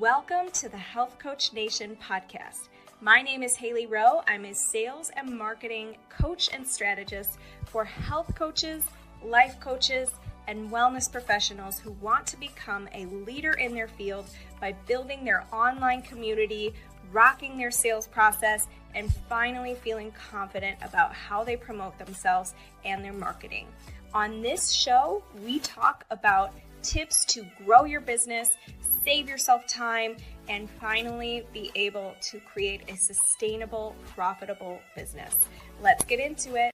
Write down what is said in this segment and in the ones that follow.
Welcome to the Health Coach Nation podcast. My name is Haley Rowe. I'm a sales and marketing coach and strategist for health coaches, life coaches, and wellness professionals who want to become a leader in their field by building their online community, rocking their sales process, and finally feeling confident about how they promote themselves and their marketing. On this show, we talk about tips to grow your business, save yourself time, and finally be able to create a sustainable, profitable business. Let's get into it.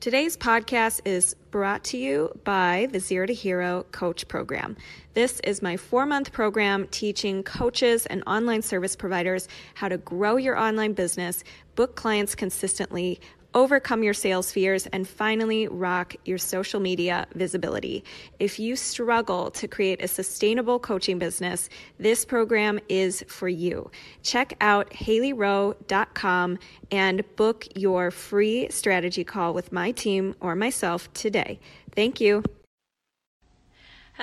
Today's podcast is brought to you by the Zero to Hero Coach Program. This is my four month program teaching coaches and online service providers how to grow your online business, book clients consistently, overcome your sales fears, and finally rock your social media visibility. If you struggle to create a sustainable coaching business, this program is for you. Check out haleyrowe.com and book your free strategy call with my team or myself today. Thank you.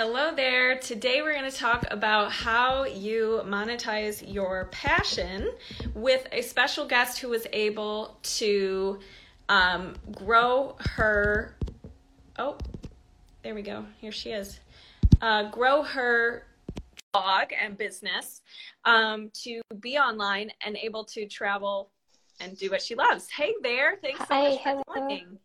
Hello there. Today we're going to talk about how you monetize your passion with a special guest who was able to um, grow her. Oh, there we go. Here she is. Uh, grow her blog and business um, to be online and able to travel and do what she loves. Hey there. Thanks so Hi, much for joining.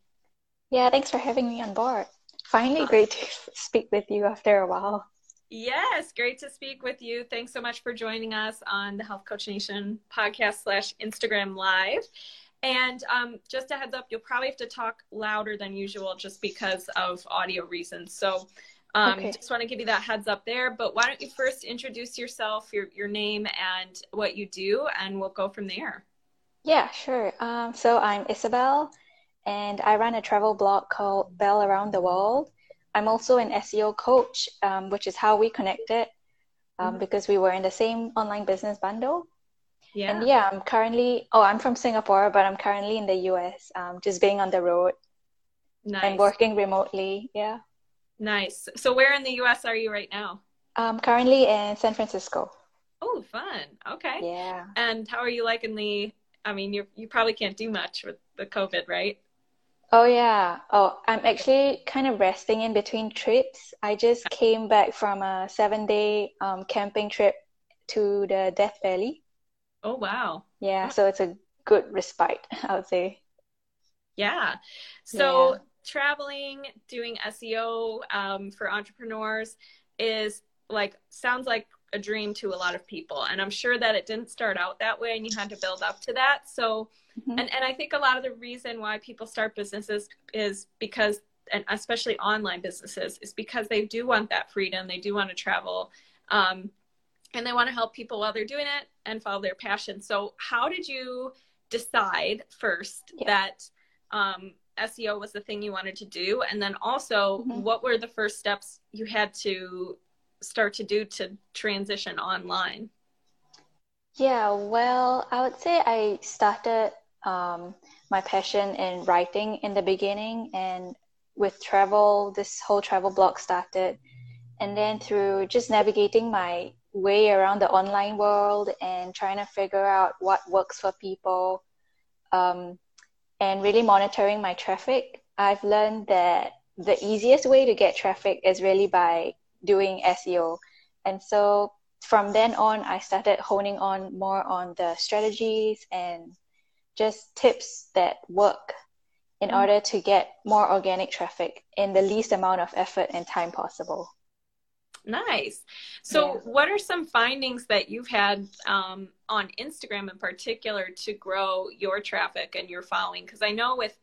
Yeah, thanks for having me on board. Finally, great to speak with you after a while. Yes, great to speak with you. Thanks so much for joining us on the Health Coach Nation podcast slash Instagram Live. And um, just a heads up, you'll probably have to talk louder than usual just because of audio reasons. So um, okay. just want to give you that heads up there. But why don't you first introduce yourself, your, your name, and what you do, and we'll go from there. Yeah, sure. Um, so I'm Isabel, and I run a travel blog called Bel Around the World. I'm also an SEO coach, um, which is how we connected um, mm-hmm. because we were in the same online business bundle. Yeah. And yeah, I'm currently, oh, I'm from Singapore, but I'm currently in the US, um, just being on the road nice. and working remotely. Yeah. Nice. So, where in the US are you right now? I'm currently in San Francisco. Oh, fun. Okay. Yeah. And how are you liking the? I mean, you you probably can't do much with the COVID, right? Oh yeah. Oh, I'm actually kind of resting in between trips. I just came back from a seven day um, camping trip to the Death Valley. Oh wow. Yeah, so it's a good respite, I would say. Yeah. So yeah. traveling, doing SEO um, for entrepreneurs is like sounds like a dream to a lot of people and i'm sure that it didn't start out that way and you had to build up to that so mm-hmm. and, and i think a lot of the reason why people start businesses is because and especially online businesses is because they do want that freedom they do want to travel um, and they want to help people while they're doing it and follow their passion. So, how did you decide first yeah. that um, SEO was the thing you wanted to do? And then also, mm-hmm. what were the first steps you had to start to do to transition online? Yeah, well, I would say I started um, my passion in writing in the beginning, and with travel, this whole travel blog started. And then through just navigating my way around the online world and trying to figure out what works for people um, and really monitoring my traffic, I've learned that the easiest way to get traffic is really by doing SEO. And so from then on, I started honing on more on the strategies and just tips that work in mm-hmm. order to get more organic traffic in the least amount of effort and time possible. Nice. So, yeah. what are some findings that you've had um, on Instagram in particular to grow your traffic and your following? Because I know with,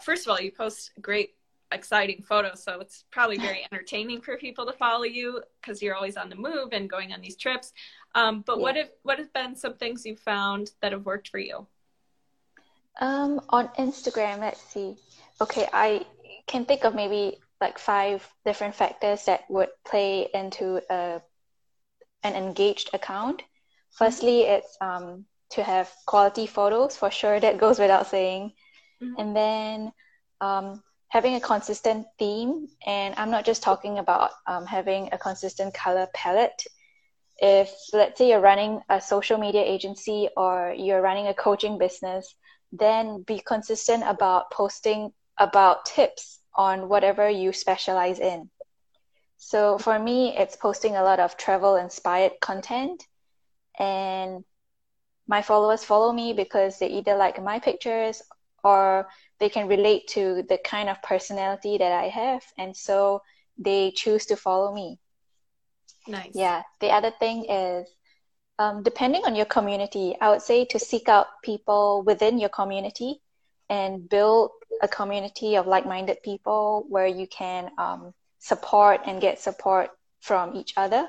first of all, you post great, exciting photos, so it's probably very entertaining for people to follow you because you're always on the move and going on these trips. Um, but yeah. what have what have been some things you found that have worked for you? Um, on Instagram, let's see. Okay, I can think of maybe like five different factors that would play into a, an engaged account. Firstly, mm-hmm. it's um, to have quality photos for sure, that goes without saying. Mm-hmm. And then um, having a consistent theme. And I'm not just talking about um, having a consistent color palette, if let's say you're running a social media agency or you're running a coaching business, then be consistent about posting about tips on whatever you specialize in. So for me, it's posting a lot of travel inspired content. And my followers follow me because they either like my pictures or they can relate to the kind of personality that I have. And so they choose to follow me. Nice. Yeah. The other thing is, um, depending on your community, I would say to seek out people within your community and build a community of like-minded people where you can um, support and get support from each other.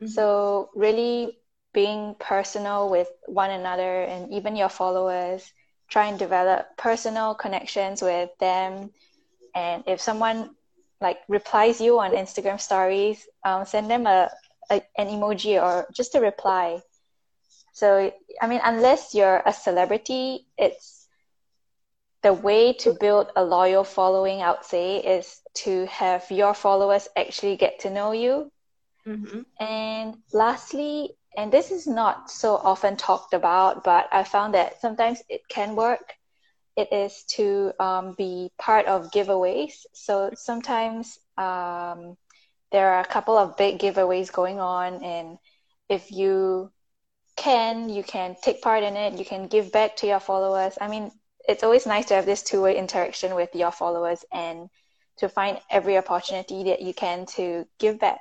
Mm-hmm. So really being personal with one another and even your followers, try and develop personal connections with them. And if someone like replies you on Instagram stories, um, send them a, a an emoji or just a reply. So I mean, unless you're a celebrity, it's the way to build a loyal following. I would say is to have your followers actually get to know you. Mm-hmm. And lastly, and this is not so often talked about, but I found that sometimes it can work it is to um, be part of giveaways. So sometimes um, there are a couple of big giveaways going on, and if you can, you can take part in it. You can give back to your followers. I mean, it's always nice to have this two-way interaction with your followers and to find every opportunity that you can to give back.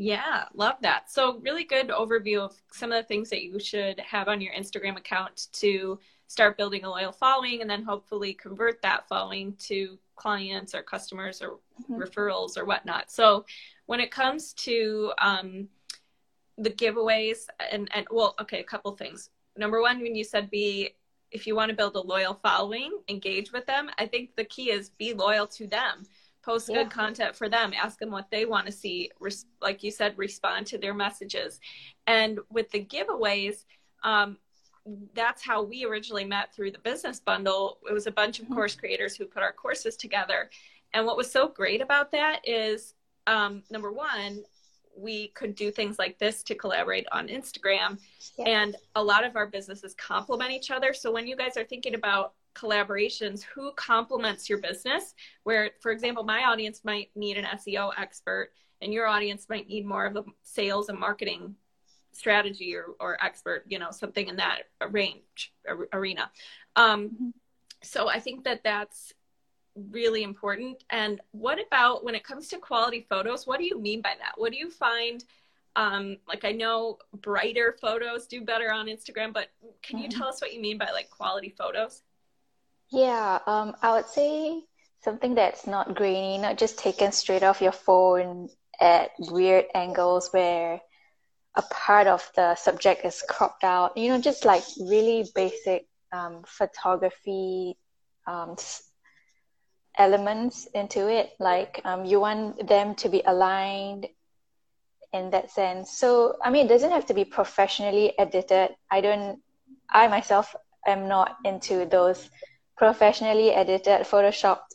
Yeah, love that. So, really good overview of some of the things that you should have on your Instagram account to start building a loyal following and then hopefully convert that following to clients or customers or mm-hmm. referrals or whatnot. So when it comes to um, the giveaways and, and well, okay, a couple things. Number one, when you said be, if you want to build a loyal following, engage with them. I think the key is be loyal to them. Post yeah. good content for them. Ask them what they want to see. Res- like you said, respond to their messages. And with the giveaways, um, that's how we originally met through the business bundle. It was a bunch of mm-hmm. course creators who put our courses together. And what was so great about that is um, number one, we could do things like this to collaborate on Instagram. And a lot of our businesses complement each other. So when you guys are thinking about collaborations, who complements your business? Where, for example, my audience might need an SEO expert and your audience might need more of a sales and marketing strategy or, or expert, you know, something in that range arena. Um, mm-hmm. So I think that that's really important. And what about when it comes to quality photos? What do you mean by that? What do you find? Um, like I know brighter photos do better on Instagram, but can you mm-hmm. tell us what you mean by like quality photos? Yeah, um, I would say something that's not grainy, not just taken straight off your phone at weird angles where a part of the subject is cropped out. You know, just like really basic um, photography um, elements into it. Like um, you want them to be aligned in that sense. So, I mean, it doesn't have to be professionally edited. I don't, I myself am not into those professionally edited, photoshopped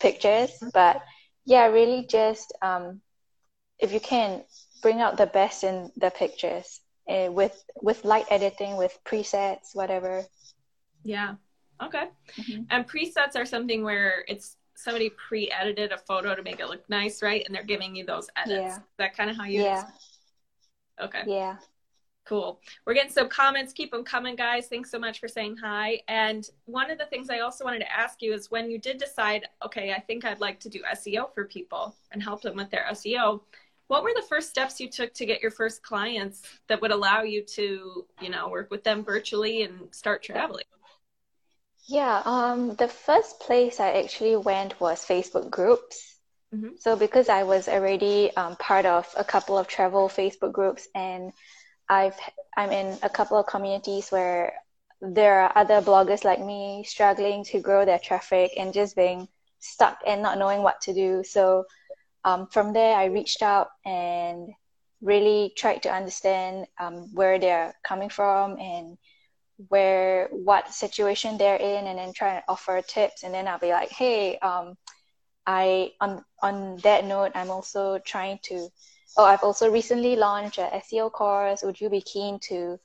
pictures. But yeah, really just um, if you can bring out the best in the pictures uh, with with light editing, with presets, whatever. Yeah. Okay. Mm-hmm. And presets are something where it's somebody pre-edited a photo to make it look nice, right? And they're giving you those edits. Yeah. Is that kind of how you? Yeah. Okay. Yeah. Cool. We're getting some comments. Keep them coming, guys. Thanks so much for saying hi. And one of the things I also wanted to ask you is when you did decide, okay, I think I'd like to do SEO for people and help them with their SEO what were the first steps you took to get your first clients that would allow you to you know work with them virtually and start traveling yeah um, the first place i actually went was facebook groups mm-hmm. so because i was already um, part of a couple of travel facebook groups and i've i'm in a couple of communities where there are other bloggers like me struggling to grow their traffic and just being stuck and not knowing what to do so um, from there, I reached out and really tried to understand um, where they're coming from and where what situation they're in, and then try and offer tips. And then I'll be like, hey, um, I on on that note, I'm also trying to oh, I've also recently launched a SEO course. Would you be keen to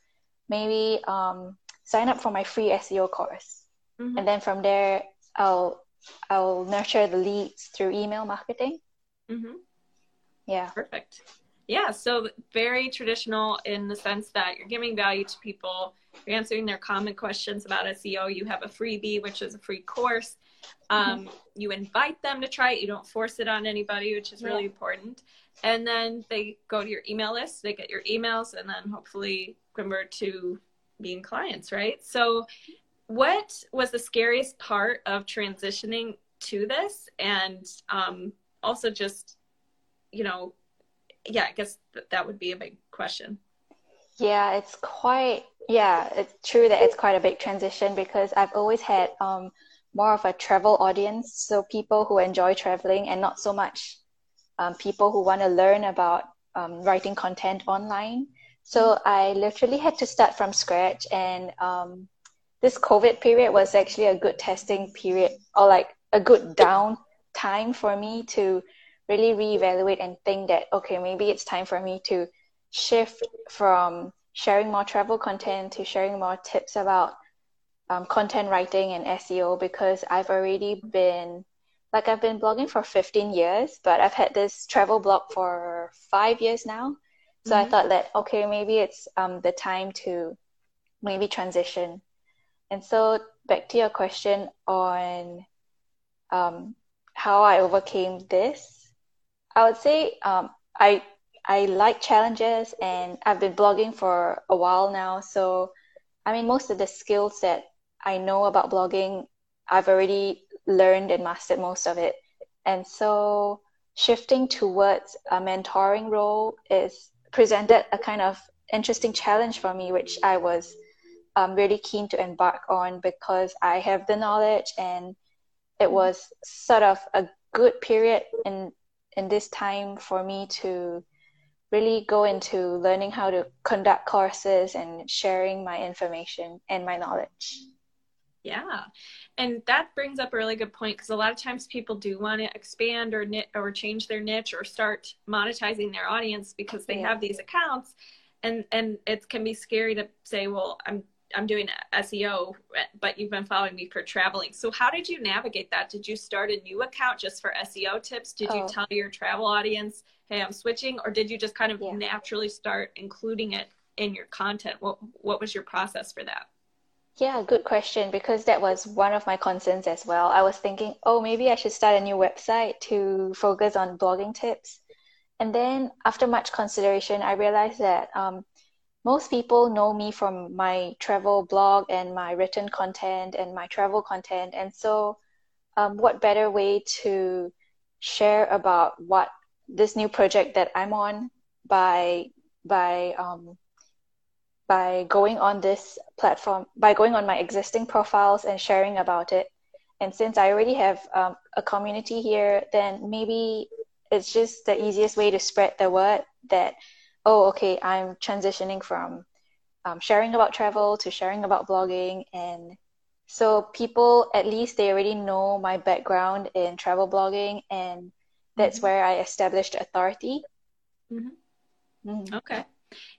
maybe um, sign up for my free SEO course? Mm-hmm. And then from there, I'll I'll nurture the leads through email marketing. Mm-hmm. Yeah. Perfect. Yeah. So very traditional in the sense that you're giving value to people, you're answering their common questions about SEO. You have a freebie, which is a free course. Um. You invite them to try it. You don't force it on anybody, which is really yeah. important. And then they go to your email list, they get your emails, and then hopefully convert to being clients, right? So, what was the scariest part of transitioning to this? And um, also, just, you know, yeah, I guess th- that would be a big question. Yeah, it's quite, yeah, it's true that it's quite a big transition because I've always had um, more of a travel audience. So people who enjoy traveling and not so much um, people who want to learn about um, writing content online. So I literally had to start from scratch. And um, this COVID period was actually a good testing period or like a good down time for me to really reevaluate and think that, okay, maybe it's time for me to shift from sharing more travel content to sharing more tips about um, content writing and SEO because I've already been like I've been blogging for 15 years, but I've had this travel blog for five years now. So mm-hmm. I thought that okay, maybe it's um, the time to maybe transition. And so back to your question on um, how I overcame this, I would say um, I I like challenges, and I've been blogging for a while now. So I mean, most of the skills that I know about blogging, I've already learned and mastered most of it. And so shifting towards a mentoring role is presented a kind of interesting challenge for me, which I was um, really keen to embark on because I have the knowledge and it was sort of a good period in in this time for me to really go into learning how to conduct courses and sharing my information and my knowledge. Yeah. And that brings up a really good point because a lot of times people do want to expand or knit or change their niche or start monetizing their audience because they yeah. have these accounts and and it can be scary to say, well, I'm I'm doing SEO, but you've been following me for traveling. So how did you navigate that? Did you start a new account just for SEO tips? Did oh. you tell your travel audience, "Hey, I'm switching," or did you just kind of yeah. naturally start including it in your content? What what was your process for that? Yeah, good question because that was one of my concerns as well. I was thinking, oh, maybe I should start a new website to focus on blogging tips. And then after much consideration, I realized that um, most people know me from my travel blog and my written content and my travel content. And so, um, what better way to share about what this new project that I'm on by by um, by going on this platform, by going on my existing profiles and sharing about it. And since I already have um, a community here, then maybe it's just the easiest way to spread the word that, oh, okay, I'm transitioning from um, sharing about travel to sharing about blogging. And so people, at least they already know my background in travel blogging. And that's mm-hmm. where I established authority. Mm-hmm. Mm-hmm. Okay.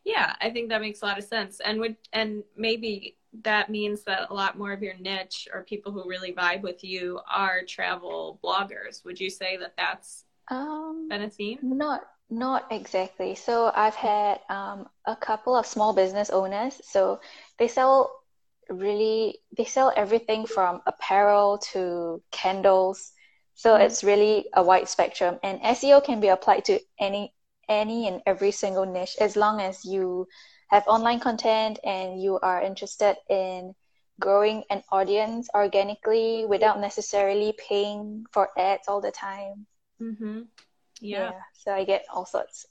Yeah, I think that makes a lot of sense. And would and maybe that means that a lot more of your niche or people who really vibe with you are travel bloggers. Would you say that that's um, been a theme? Not not exactly. So I've had um, a couple of small business owners. So they sell really they sell everything from apparel to candles. So mm-hmm. it's really a wide spectrum, and SEO can be applied to any any and every single niche as long as you have online content and you are interested in growing an audience organically without necessarily paying for ads all the time. Mm-hmm. Yeah. yeah. So I get all sorts.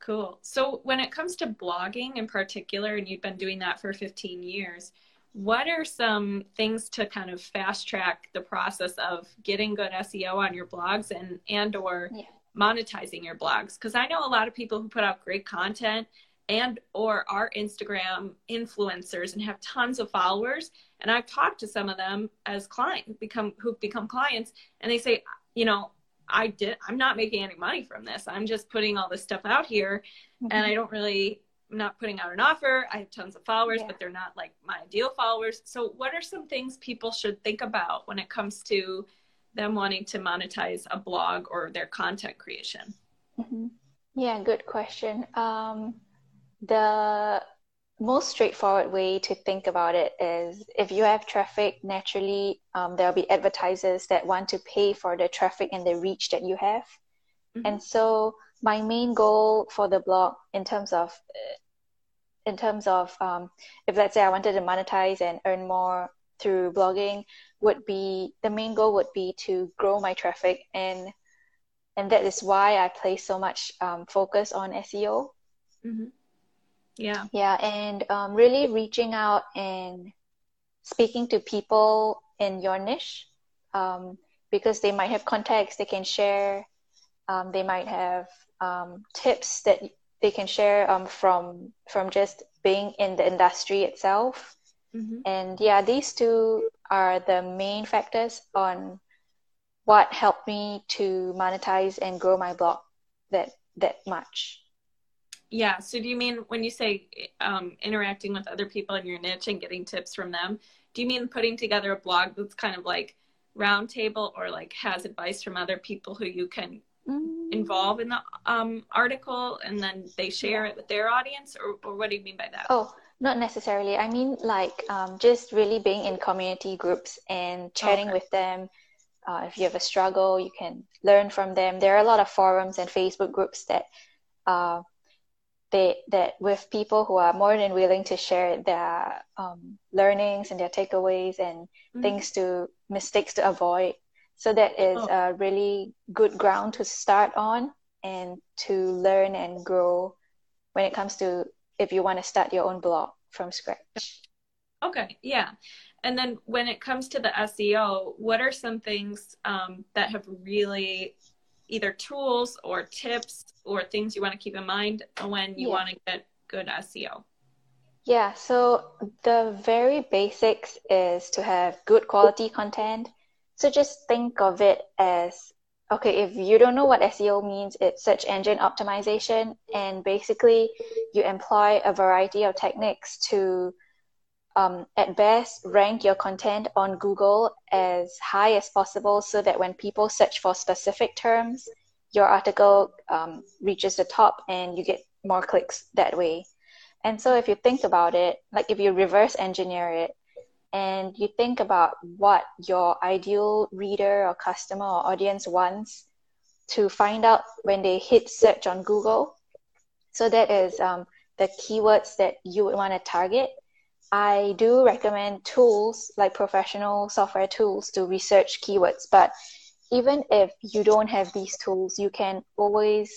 Cool. So when it comes to blogging in particular, and you've been doing that for 15 years, what are some things to kind of fast track the process of getting good SEO on your blogs and and or yeah monetizing your blogs because i know a lot of people who put out great content and or are instagram influencers and have tons of followers and i've talked to some of them as clients become who've become clients and they say you know I did I'm not making any money from this. I'm just putting all this stuff out here mm-hmm. and I don't really I'm not putting out an offer. I have tons of followers, yeah. but they're not like my ideal followers. So what are some things people should think about when it comes to them wanting to monetize a blog or their content creation? Mm-hmm. Yeah, good question. Um, the most straightforward way to think about it is if you have traffic, naturally um, there'll be advertisers that want to pay for the traffic and the reach that you have. Mm-hmm. And so my main goal for the blog in terms of in terms of um, if let's say I wanted to monetize and earn more through blogging would be the main goal would be to grow my traffic and and that is why I place so much um, focus on SEO. Mm-hmm. Yeah. Yeah, and um, really reaching out and speaking to people in your niche um, because they might have contacts they can share. Um, they might have um, tips that they can share um, from from just being in the industry itself. Mm-hmm. And yeah, these two are the main factors on what helped me to monetize and grow my blog that that much. Yeah. So do you mean when you say um, interacting with other people in your niche and getting tips from them, do you mean putting together a blog that's kind of like roundtable or like has advice from other people who you can mm. involve in the um, article and then they share it with their audience or, or what do you mean by that? Oh, not necessarily. I mean like um, just really being in community groups and chatting okay. with them. Uh, if you have a struggle, you can learn from them. There are a lot of forums and Facebook groups that uh, they that with people who are more than willing to share their um, learnings and their takeaways and mm-hmm. things to mistakes to avoid so that is oh. a really good ground to start on and to learn and grow when it comes to if you want to start your own blog from scratch okay yeah and then when it comes to the seo what are some things um, that have really either tools or tips or things you want to keep in mind when you yeah. want to get good SEO? Yeah, so the very basics is to have good quality content. So just think of it as okay, if you don't know what SEO means, it's search engine optimization. And basically, you employ a variety of techniques to um, at best rank your content on Google as high as possible so that when people search for specific terms, your article um, reaches the top and you get more clicks that way. And so if you think about it, like if you reverse engineer it and you think about what your ideal reader or customer or audience wants to find out when they hit search on Google, so that is um, the keywords that you would want to target I do recommend tools like professional software tools to research keywords. But even if you don't have these tools, you can always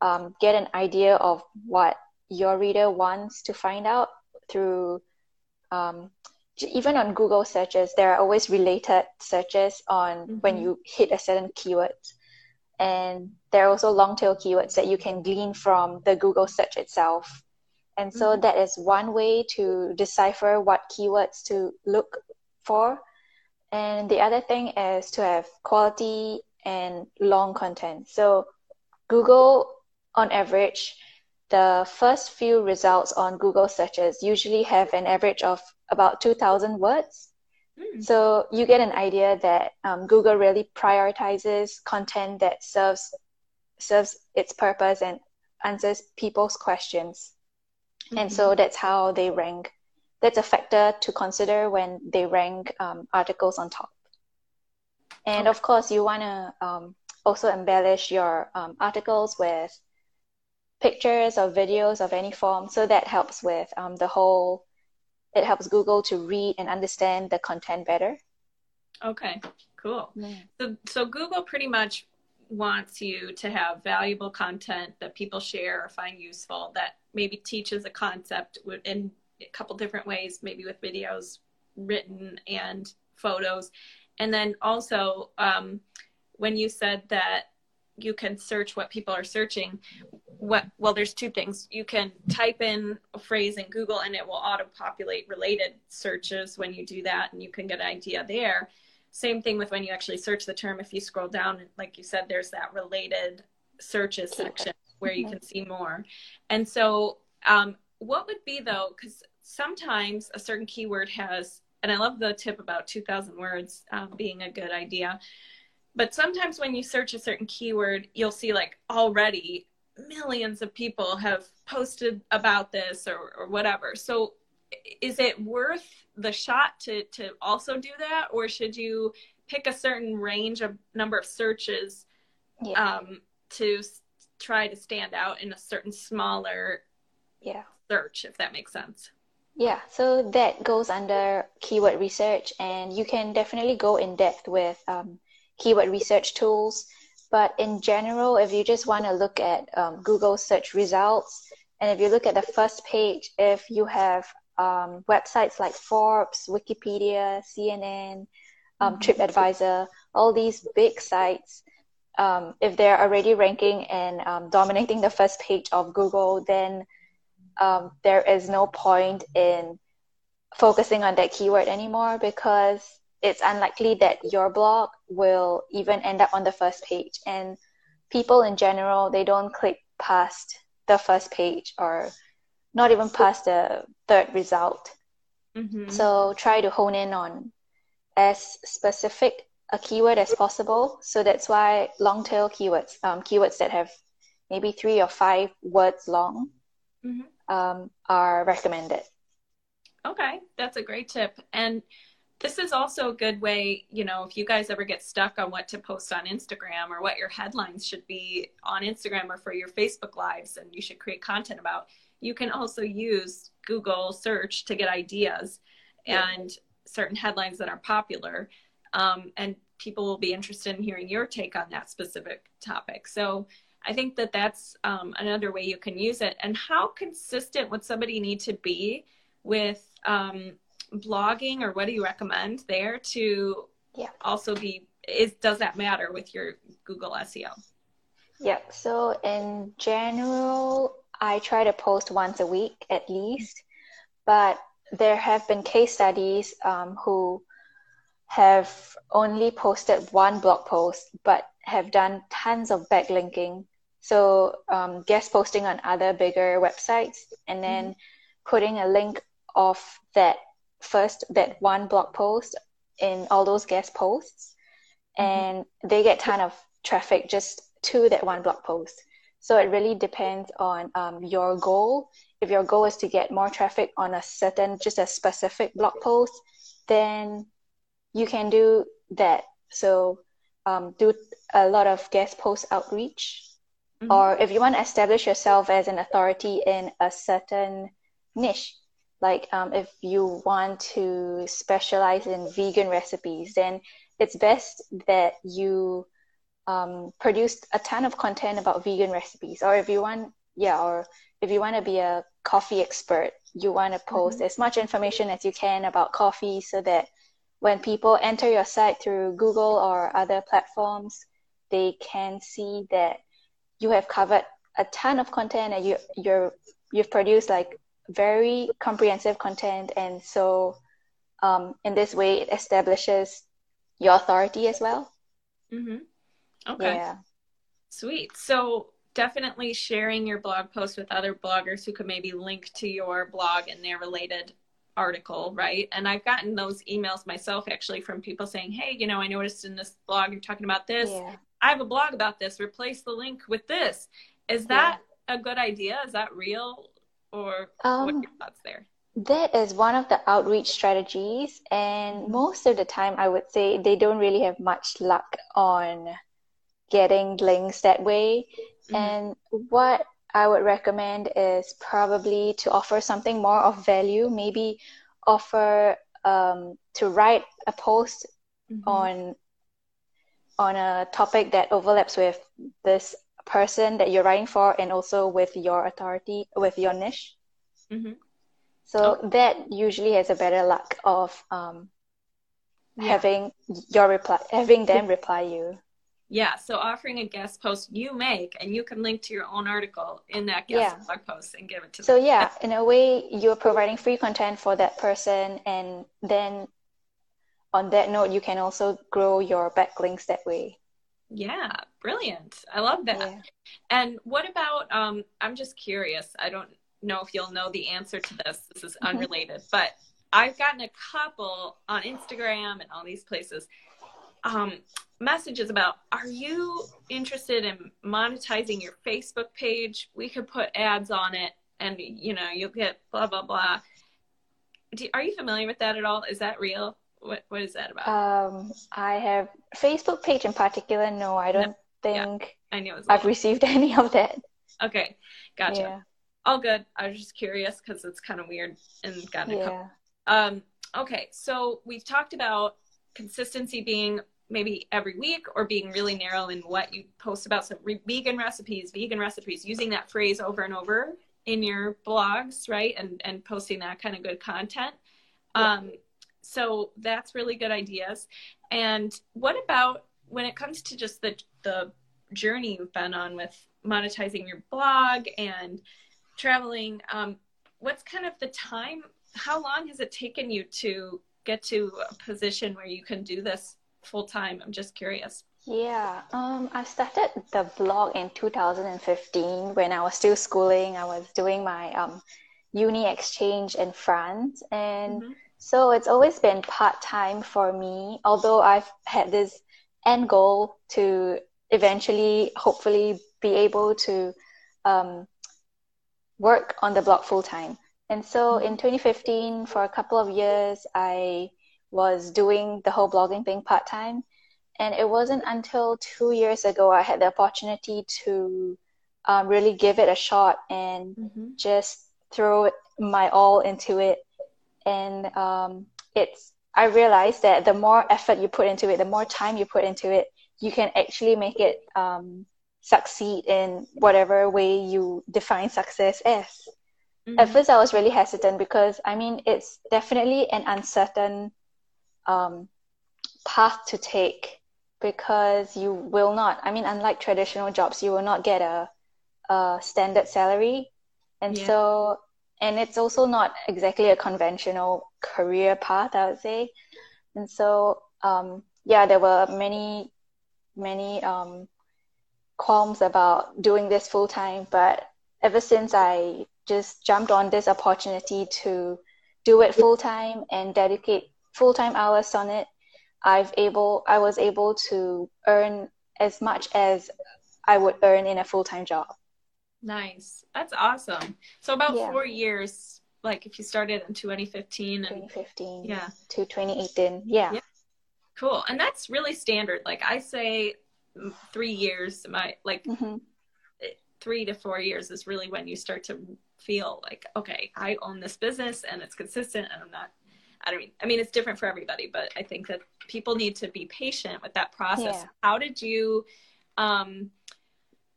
um, get an idea of what your reader wants to find out through um, even on Google searches. There are always related searches on mm-hmm. when you hit a certain keyword. And there are also long tail keywords that you can glean from the Google search itself. And so mm-hmm. that is one way to decipher what keywords to look for. And the other thing is to have quality and long content. So Google, on average, the first few results on Google searches usually have an average of about 2,000 words. Mm. So you get an idea that um, Google really prioritizes content that serves serves its purpose and answers people's questions. Mm-hmm. And so that's how they rank. That's a factor to consider when they rank um, articles on top. And okay. of course, you want to um, also embellish your um, articles with pictures or videos of any form. So that helps with um, the whole, it helps Google to read and understand the content better. Okay, cool. So, so Google pretty much wants you to have valuable content that people share or find useful that maybe teaches a concept in a couple different ways, maybe with videos written and photos. And then also, um, when you said that you can search what people are searching, what well, there's two things. You can type in a phrase in Google and it will auto populate related searches when you do that, and you can get an idea there. same thing with when you actually search the term. If you scroll down, like you said, there's that related searches section where you mm-hmm. can see more. And so, um, what would be though, because sometimes a certain keyword has, and I love the tip about 2,000 words um, being a good idea. But sometimes when you search a certain keyword, you'll see like already millions of people have posted about this or, or whatever. So is it worth the shot to to also do that? Or should you pick a certain range of number of searches yeah. um, to try to stand out in a certain smaller yeah. search if that makes sense? Yeah. So that goes under keyword research and you can definitely go in depth with um, keyword research tools but in general if you just want to look at um, google search results and if you look at the first page if you have um, websites like Forbes, Wikipedia, CNN, um, mm-hmm. TripAdvisor, all these big sites, um, if they're already ranking and um, dominating the first page of Google, then um, there is no point in focusing on that keyword anymore because it's unlikely that your blog will even end up on the first page. And people in general, they don't click past the first page or not even past the third result. Mm-hmm. So try to hone in on as specific a keyword as possible. So that's why long tail keywords, um, keywords that have maybe three or five words long, mm-hmm. um, are recommended. Okay, that's a great tip. And this is also a good way, you know, if you guys ever get stuck on what to post on Instagram or what your headlines should be on Instagram or for your Facebook lives and you should create content about, you can also use Google search to get ideas yeah. and certain headlines that are popular. Um, and people will be interested in hearing your take on that specific topic. So I think that that's um, another way you can use it. And how consistent would somebody need to be with um, blogging, or what do you recommend there to yeah. also be? Is does that matter with your Google SEO? Yep. So in general, I try to post once a week at least, but there have been case studies um, who have only posted one blog post but have done tons of backlinking. So, um, guest posting on other bigger websites and then mm-hmm. putting a link of that first, that one blog post in all those guest posts. Mm-hmm. And they get ton of traffic just to that one blog post. So it really depends on um, your goal. If your goal is to get more traffic on a certain, just a specific blog post, then you can do that. So um, do a lot of guest post outreach. Mm-hmm. Or if you want to establish yourself as an authority in a certain niche, like um, if you want to specialize in vegan recipes, then it's best that you um, produced a ton of content about vegan recipes or if you want yeah or if you want to be a coffee expert you want to post mm-hmm. as much information as you can about coffee so that when people enter your site through google or other platforms they can see that you have covered a ton of content and you you're you've produced like very comprehensive content and so um, in this way it establishes your authority as well mm-hmm. Okay. Yeah. Sweet. So definitely sharing your blog post with other bloggers who could maybe link to your blog and their related article, right? And I've gotten those emails myself actually from people saying, Hey, you know, I noticed in this blog you're talking about this. Yeah. I have a blog about this. Replace the link with this. Is that yeah. a good idea? Is that real? Or um, what are your thoughts there? That is one of the outreach strategies. And most of the time, I would say they don't really have much luck on getting links that way. Mm-hmm. And what I would recommend is probably to offer something more of value, maybe offer um, to write a post mm-hmm. on on a topic that overlaps with this person that you're writing for and also with your authority with your niche mm-hmm. so oh. that usually has a better luck of um, yeah. having your reply having them reply you yeah, so offering a guest post you make, and you can link to your own article in that guest yeah. blog post and give it to so, them. So yeah, in a way, you're providing free content for that person, and then on that note, you can also grow your backlinks that way. Yeah, brilliant. I love that. Yeah. And what about um I'm just curious. I don't know if you'll know the answer to this. This is mm-hmm. unrelated, but I've gotten a couple on Instagram and all these places um messages about are you interested in monetizing your Facebook page? We could put ads on it and you know, you'll get blah blah blah. Do, are you familiar with that at all? Is that real? What what is that about? Um, I have Facebook page in particular. No, I don't no. think yeah, I know I've received any of that. Okay, gotcha. Yeah. All good. I was just curious because it's kind of weird and gotten yeah. Couple. Um, okay, so we've talked about consistency being maybe every week or being really narrow in what you post about. So re- vegan recipes, vegan recipes, using that phrase over and over in your blogs, right? And and posting that kind of good content. Yeah. Um, so that's really good ideas. And what about when it comes to just the the journey you've been on with monetizing your blog and traveling? Um, what's kind of the time? How long has it taken you to get to a position where you can do this full time? I'm just curious. Yeah, um, I started the blog in 2015 when I was still schooling. I was doing my um, uni exchange in France, and mm-hmm. So it's always been part time for me, although I've had this end goal to eventually, hopefully, be able to um, work on the blog full time. And so in 2015, for a couple of years, I was doing the whole blogging thing part time. And it wasn't until two years ago I had the opportunity to um, really give it a shot and mm-hmm. just throw my all into it and um, it's I realized that the more effort you put into it, the more time you put into it, you can actually make it um, succeed in whatever way you define success as. Mm-hmm. At first, I was really hesitant because I mean, it's definitely an uncertain um, path to take because you will not. I mean, unlike traditional jobs, you will not get a, a standard salary, and yeah. so and it's also not exactly a conventional career path, I would say. And so, um, yeah, there were many, many um, qualms about doing this full time. But ever since I just jumped on this opportunity to do it full time and dedicate full time hours on it, I've able I was able to earn as much as I would earn in a full time job. Nice. That's awesome. So about yeah. four years, like if you started in 2015 and 2015 yeah to 2018 yeah. yeah cool and that's really standard like i say three years my like mm-hmm. three to four years is really when you start to feel like okay i own this business and it's consistent and i'm not i don't mean i mean it's different for everybody but i think that people need to be patient with that process yeah. how did you um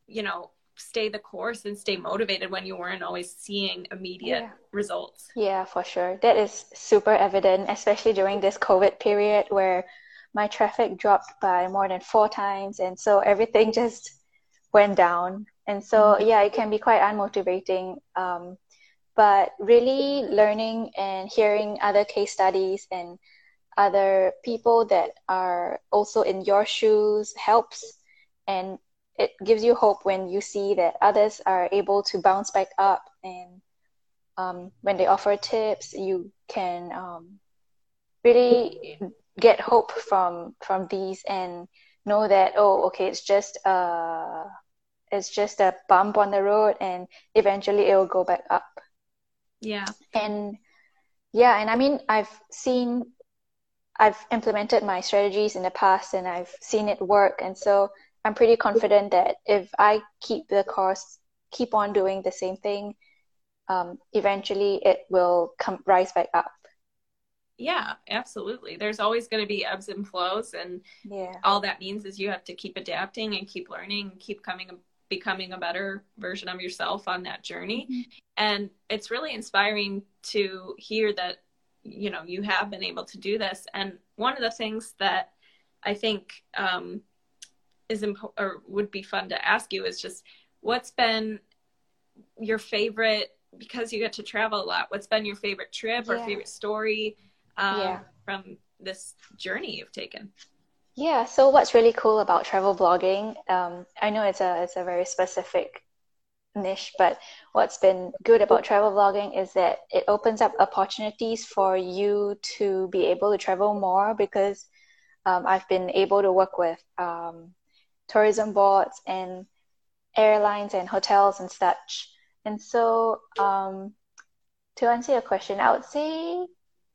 you know stay the course and stay motivated when you weren't always seeing immediate yeah. results. Yeah, for sure. That is super evident, especially during this COVID period where my traffic dropped by more than four times. And so everything just went down. And so, mm-hmm. yeah, it can be quite unmotivating. Um, but really learning and hearing other case studies and other people that are also in your shoes helps and it gives you hope when you see that others are able to bounce back up and um, when they offer tips you can um, really get hope from from these and know that oh okay it's just a it's just a bump on the road and eventually it will go back up. Yeah. And yeah and i mean i've seen i've implemented my strategies in the past and i've seen it work. And so I'm pretty confident that if I keep the course, keep on doing the same thing, um, eventually it will come rise back up. Yeah, absolutely. There's always going to be ebbs and flows, and yeah. all that means is you have to keep adapting and keep learning, and keep coming, becoming a better version of yourself on that journey. Mm-hmm. And it's really inspiring to hear that you know you have been able to do this. And one of the things that I think um, is imp- or would be fun to ask you is just what's been your favorite because you get to travel a lot what's been your favorite trip or yeah. favorite story um, yeah. from this journey you've taken. Yeah. So what's really cool about travel blogging? Um, I know it's a it's a very specific niche, but what's been good about travel blogging is that it opens up opportunities for you to be able to travel more because um, I've been able to work with um, tourism boards and airlines and hotels and such. And so, um, to answer your question, I would say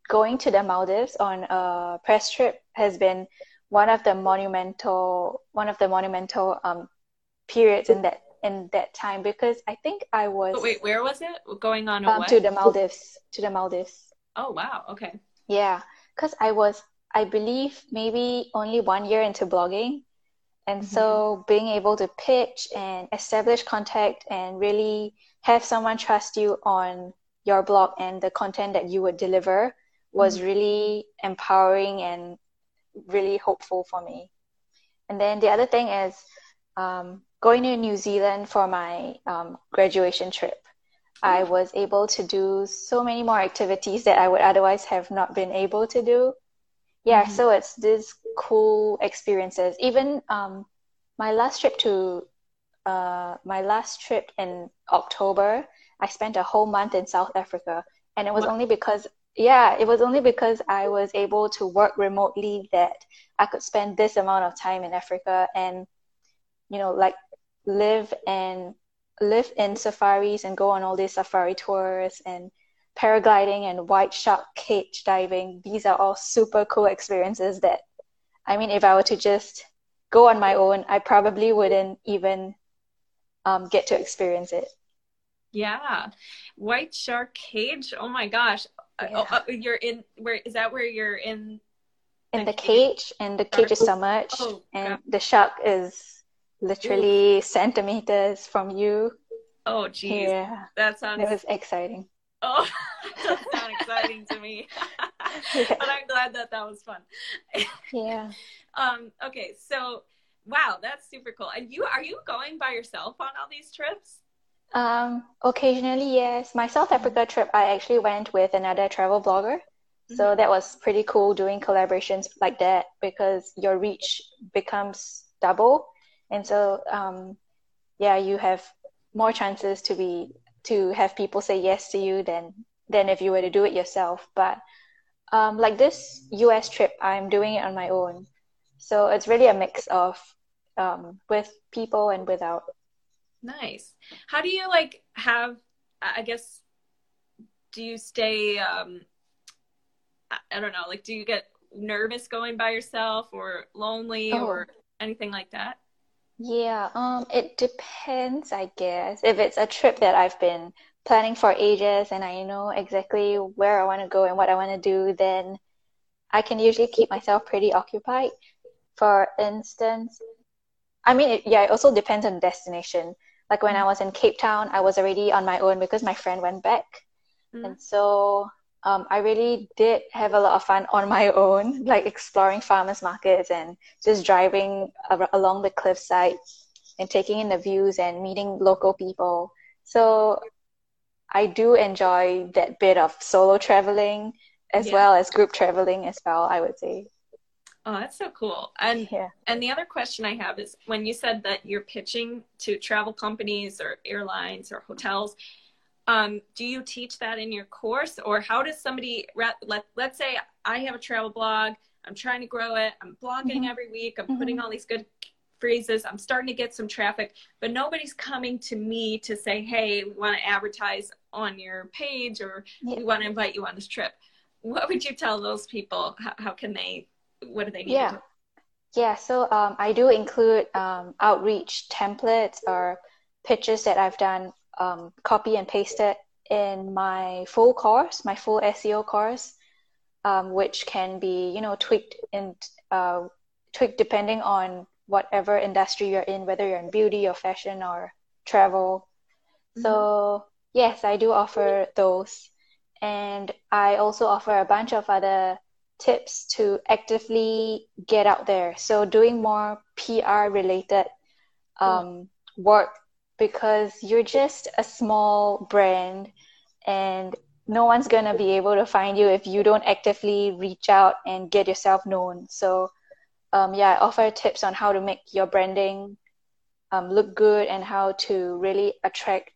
going to the Maldives on a press trip has been one of the monumental one of the monumental um, periods in that in that time because I think I was. But wait, where was it going on? Um, to the Maldives. To the Maldives. Oh wow! Okay. Yeah, because I was, I believe, maybe only one year into blogging, and mm-hmm. so being able to pitch and establish contact and really have someone trust you on your blog and the content that you would deliver was mm-hmm. really empowering and really hopeful for me. And then the other thing is um, going to New Zealand for my um, graduation trip. I mm-hmm. was able to do so many more activities that I would otherwise have not been able to do. Yeah, mm-hmm. so it's these cool experiences. Even um, my last trip to uh, my last trip in October, I spent a whole month in South Africa, and it was what? only because yeah, it was only because I was able to work remotely that I could spend this amount of time in Africa and you know like live and live in safaris and go on all these safari tours and paragliding and white shark cage diving. These are all super cool experiences that I mean if I were to just go on my own, I probably wouldn't even um, get to experience it. Yeah, White Shark Cage. Oh my gosh, uh, yeah. uh, you're in. Where is that? Where you're in? In the, the cage, and the cage is submerged, oh, and the shark is literally Ooh. centimeters from you. Oh, geez. Yeah, that sounds. It was exciting. Oh, that sounds exciting to me. But I'm glad that that was fun. yeah. Um. Okay. So, wow, that's super cool. And you are you going by yourself on all these trips? Um, occasionally, yes. My South Africa trip, I actually went with another travel blogger. Mm-hmm. So that was pretty cool doing collaborations like that because your reach becomes double. And so, um, yeah, you have more chances to be to have people say yes to you than than if you were to do it yourself. But um, like this US trip, I'm doing it on my own. So it's really a mix of um, with people and without. Nice. How do you like have? I guess. Do you stay? Um, I don't know. Like, do you get nervous going by yourself, or lonely, oh. or anything like that? Yeah. Um. It depends, I guess. If it's a trip that I've been planning for ages and I know exactly where I want to go and what I want to do, then I can usually keep myself pretty occupied. For instance, I mean, it, yeah, it also depends on destination. Like when I mm. was in Cape Town, I was already on my own because my friend went back. Mm. And so um, I really did have a lot of fun on my own, like exploring farmers markets and just driving ar- along the cliffside and taking in the views and meeting local people. So I do enjoy that bit of solo traveling as yeah. well as group traveling as well, I would say. Oh, that's so cool. And yeah. and the other question I have is when you said that you're pitching to travel companies or airlines or hotels, um, do you teach that in your course or how does somebody let let's say I have a travel blog, I'm trying to grow it, I'm blogging mm-hmm. every week, I'm mm-hmm. putting all these good phrases, I'm starting to get some traffic, but nobody's coming to me to say, "Hey, we want to advertise on your page or yeah. we want to invite you on this trip." What would you tell those people? How, how can they what do they need yeah. Yeah, so um, I do include um, outreach templates or pitches that I've done, um, copy and paste it in my full course, my full SEO course, um, which can be, you know, tweaked and uh, tweaked depending on whatever industry you're in, whether you're in beauty or fashion or travel. Mm-hmm. So yes, I do offer those, and I also offer a bunch of other tips to actively get out there. So doing more PR related um, work because you're just a small brand and no one's going to be able to find you if you don't actively reach out and get yourself known. So, um, yeah, I offer tips on how to make your branding um, look good and how to really attract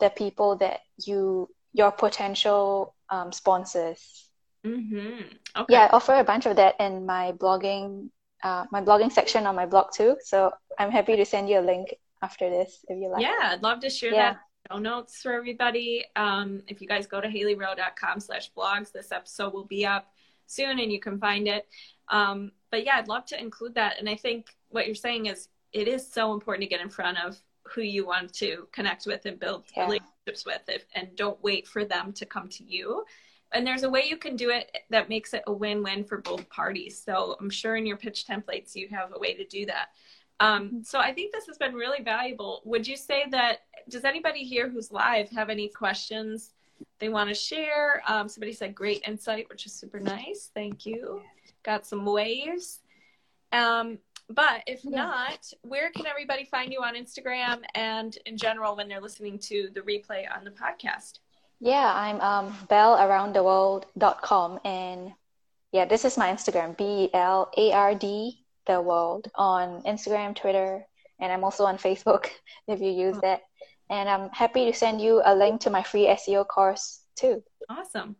the people that you, your potential um, sponsors. Mm-hmm. Okay. Yeah, I offer a bunch of that in my blogging, uh, my blogging section on my blog too. So I'm happy to send you a link after this if you like. Yeah, I'd love to share yeah. that show notes for everybody. Um, if you guys go to haleyrowe.com slash blogs, this episode will be up soon and you can find it. Um, but yeah, I'd love to include that. And I think what you're saying is it is so important to get in front of who you want to connect with and build yeah. relationships with if, and don't wait for them to come to you and there's a way you can do it that makes it a win-win for both parties so i'm sure in your pitch templates you have a way to do that um, so I think this has been really valuable. Would you say that, does anybody here who's live have any questions they want to share? Um, somebody said great insight, which is super nice. Thank you. Got some waves. Um, but if not, where can everybody find you on Instagram and in general when they're listening to the replay on the podcast? Yeah, I'm um, belaroundtheworld.com and yeah, this is my Instagram, B L A R D the world on Instagram, Twitter, and I'm also on Facebook if you use that. And I'm happy to send you a link to my free SEO course too. Awesome.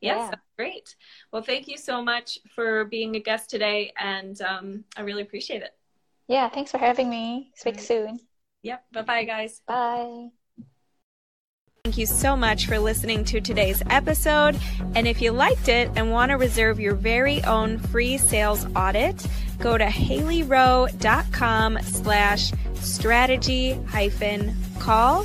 Yes, yeah. great. Well, thank you so much for being a guest today, and um, I really appreciate it. Yeah, thanks for having me. Speak right. soon. Yep. Bye bye, guys. Bye. Thank you so much for listening to today's episode. And if you liked it and want to reserve your very own free sales audit, go to haleyrowe.com slash strategy hyphen call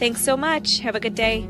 Thanks so much. Have a good day.